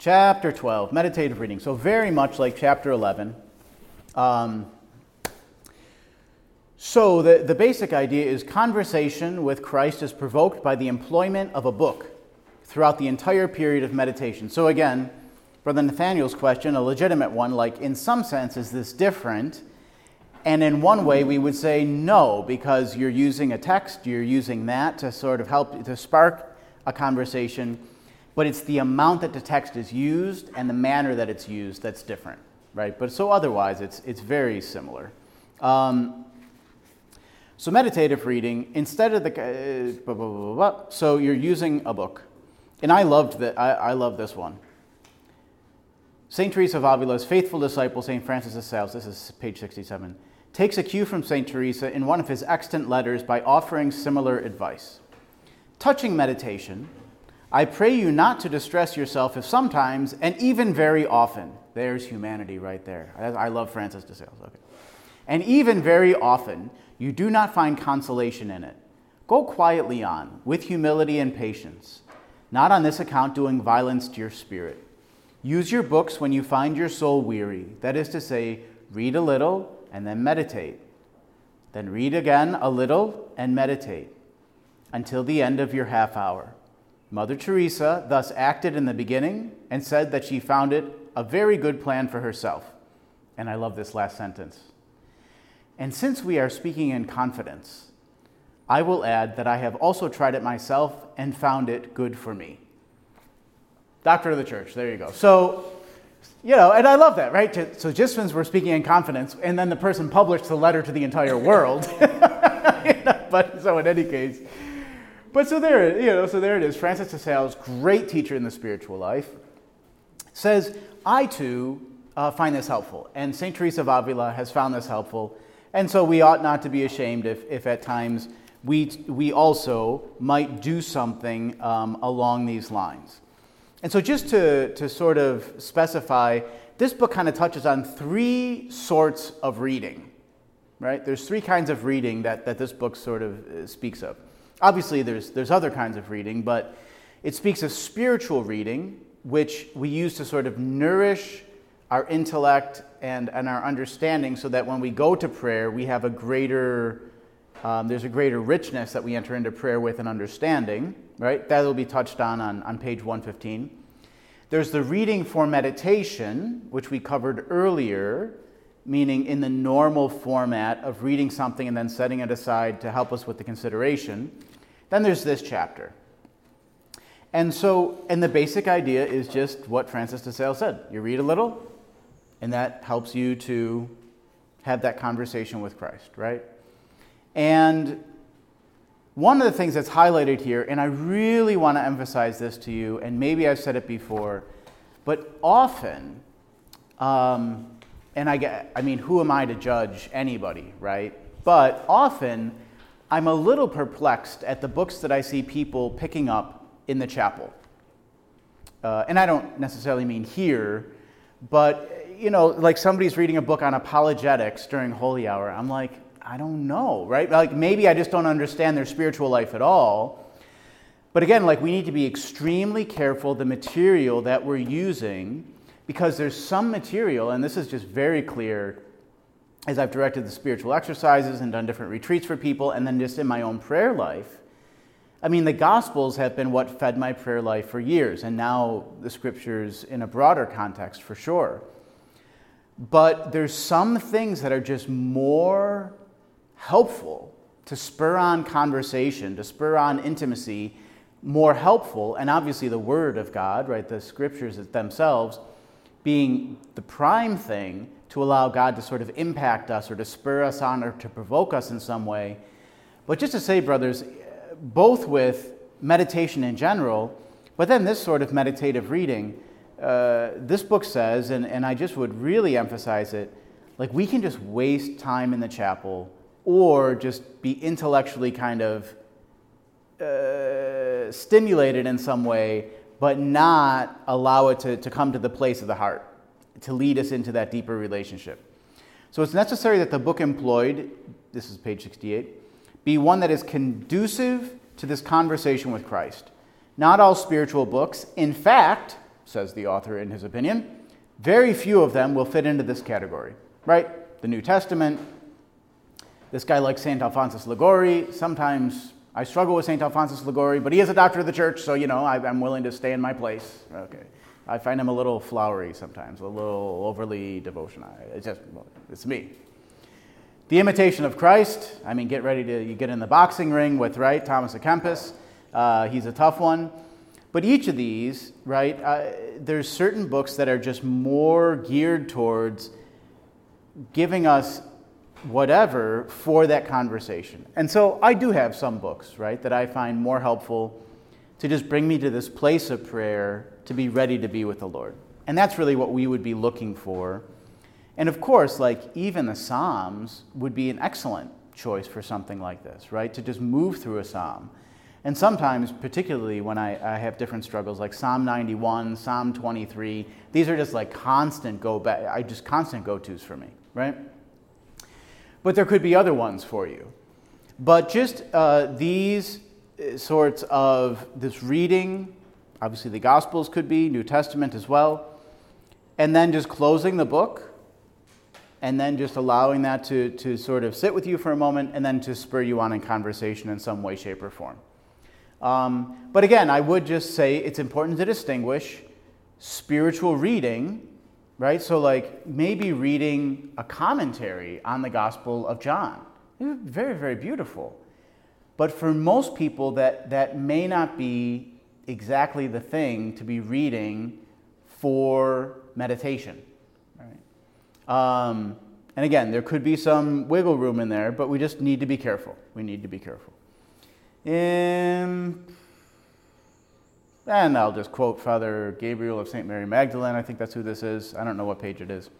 Chapter 12, meditative reading. So, very much like chapter 11. Um, so, the, the basic idea is conversation with Christ is provoked by the employment of a book throughout the entire period of meditation. So, again, Brother Nathaniel's question, a legitimate one, like, in some sense, is this different? And in one way, we would say no, because you're using a text, you're using that to sort of help to spark a conversation, but it's the amount that the text is used and the manner that it's used that's different, right? But so otherwise, it's, it's very similar. Um, so meditative reading, instead of the, uh, blah, blah, blah, so you're using a book. And I loved that, I, I love this one. St. Teresa of Avila's faithful disciple, St. Francis of Sales, this is page 67, takes a cue from St. Teresa in one of his extant letters by offering similar advice. Touching meditation, I pray you not to distress yourself if sometimes, and even very often, there's humanity right there. I love Francis de Sales. Okay. And even very often, you do not find consolation in it. Go quietly on, with humility and patience, not on this account doing violence to your spirit. Use your books when you find your soul weary, that is to say, read a little and then meditate. Then read again a little and meditate until the end of your half hour. Mother Teresa thus acted in the beginning and said that she found it a very good plan for herself. And I love this last sentence. And since we are speaking in confidence, I will add that I have also tried it myself and found it good for me. Doctor of the Church, there you go. So, you know, and I love that, right? So Jispens were speaking in confidence, and then the person published the letter to the entire world. but so in any case, but so there, you know, so there it is. Francis de Sales, great teacher in the spiritual life, says, I too uh, find this helpful. And St. Teresa of Avila has found this helpful. And so we ought not to be ashamed if, if at times we, we also might do something um, along these lines. And so, just to, to sort of specify, this book kind of touches on three sorts of reading, right? There's three kinds of reading that, that this book sort of uh, speaks of. Obviously, there's, there's other kinds of reading, but it speaks of spiritual reading, which we use to sort of nourish our intellect and, and our understanding so that when we go to prayer, we have a greater, um, there's a greater richness that we enter into prayer with and understanding, right? That will be touched on, on on page 115. There's the reading for meditation, which we covered earlier, meaning in the normal format of reading something and then setting it aside to help us with the consideration. Then there's this chapter. And so, and the basic idea is just what Francis de Sales said. You read a little, and that helps you to have that conversation with Christ, right? And one of the things that's highlighted here, and I really want to emphasize this to you, and maybe I've said it before, but often, um, and I get, I mean, who am I to judge anybody, right? But often, I'm a little perplexed at the books that I see people picking up in the chapel. Uh, and I don't necessarily mean here, but you know, like somebody's reading a book on apologetics during holy hour. I'm like, I don't know, right? Like maybe I just don't understand their spiritual life at all. But again, like we need to be extremely careful the material that we're using because there's some material, and this is just very clear as I've directed the spiritual exercises and done different retreats for people, and then just in my own prayer life. I mean, the Gospels have been what fed my prayer life for years, and now the Scriptures in a broader context for sure. But there's some things that are just more helpful to spur on conversation, to spur on intimacy, more helpful, and obviously the Word of God, right, the Scriptures themselves, being the prime thing to allow God to sort of impact us or to spur us on or to provoke us in some way. But just to say, brothers, both with meditation in general, but then this sort of meditative reading, uh, this book says, and, and I just would really emphasize it, like we can just waste time in the chapel or just be intellectually kind of uh, stimulated in some way, but not allow it to, to come to the place of the heart to lead us into that deeper relationship. So it's necessary that the book employed, this is page 68, be one that is conducive to this conversation with Christ. Not all spiritual books, in fact, says the author in his opinion. Very few of them will fit into this category, right? The New Testament. This guy like St. Alphonsus Liguori. Sometimes I struggle with St. Alphonsus Liguori, but he is a doctor of the church, so, you know, I, am willing to stay in my place. Okay. I find him a little flowery sometimes, a little overly devotional. It's just, well, it's me. The Imitation of Christ. I mean, get ready to you get in the boxing ring with, right, Thomas à Kempis. Uh, he's a tough one. But each of these, right, uh, there's certain books that are just more geared towards giving us whatever for that conversation. And so I do have some books, right, that I find more helpful to just bring me to this place of prayer to be ready to be with the Lord. And that's really what we would be looking for. And of course, like even the Psalms would be an excellent choice for something like this, right? To just move through a Psalm. And sometimes, particularly when I, I, have different struggles, like Psalm 91, Psalm 23, these are just like constant go back, I just constant go tos for me, right? But there could be other ones for you. But just uh, these uh, sorts of this reading, obviously the Gospels could be, New Testament as well, and then just closing the book, and then just allowing that to, to sort of sit with you for a moment, and then to spur you on in conversation in some way, shape, or form. Um, but again, I would just say it's important to distinguish spiritual reading, right? So, like maybe reading a commentary on the Gospel of John. Very, very beautiful. But for most people, that, that may not be exactly the thing to be reading for meditation. Right? Um, and again, there could be some wiggle room in there, but we just need to be careful. We need to be careful. In, and I'll just quote Father Gabriel of St. Mary Magdalene. I think that's who this is. I don't know what page it is.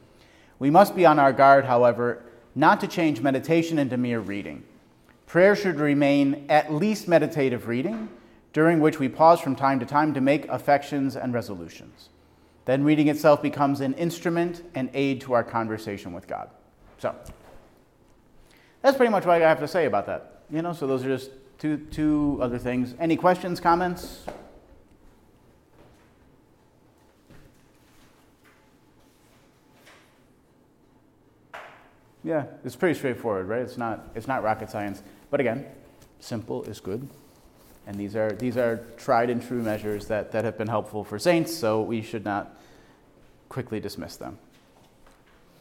We must be on our guard, however, not to change meditation into mere reading. Prayer should remain at least meditative reading, during which we pause from time to time to make affections and resolutions. Then reading itself becomes an instrument and aid to our conversation with God. So, that's pretty much what I have to say about that. You know, so those are just two, two other things. Any questions, comments? Yeah, it's pretty straightforward, right? It's not, it's not rocket science. But again, simple is good. And these are, these are tried and true measures that, that have been helpful for saints, so we should not quickly dismiss them.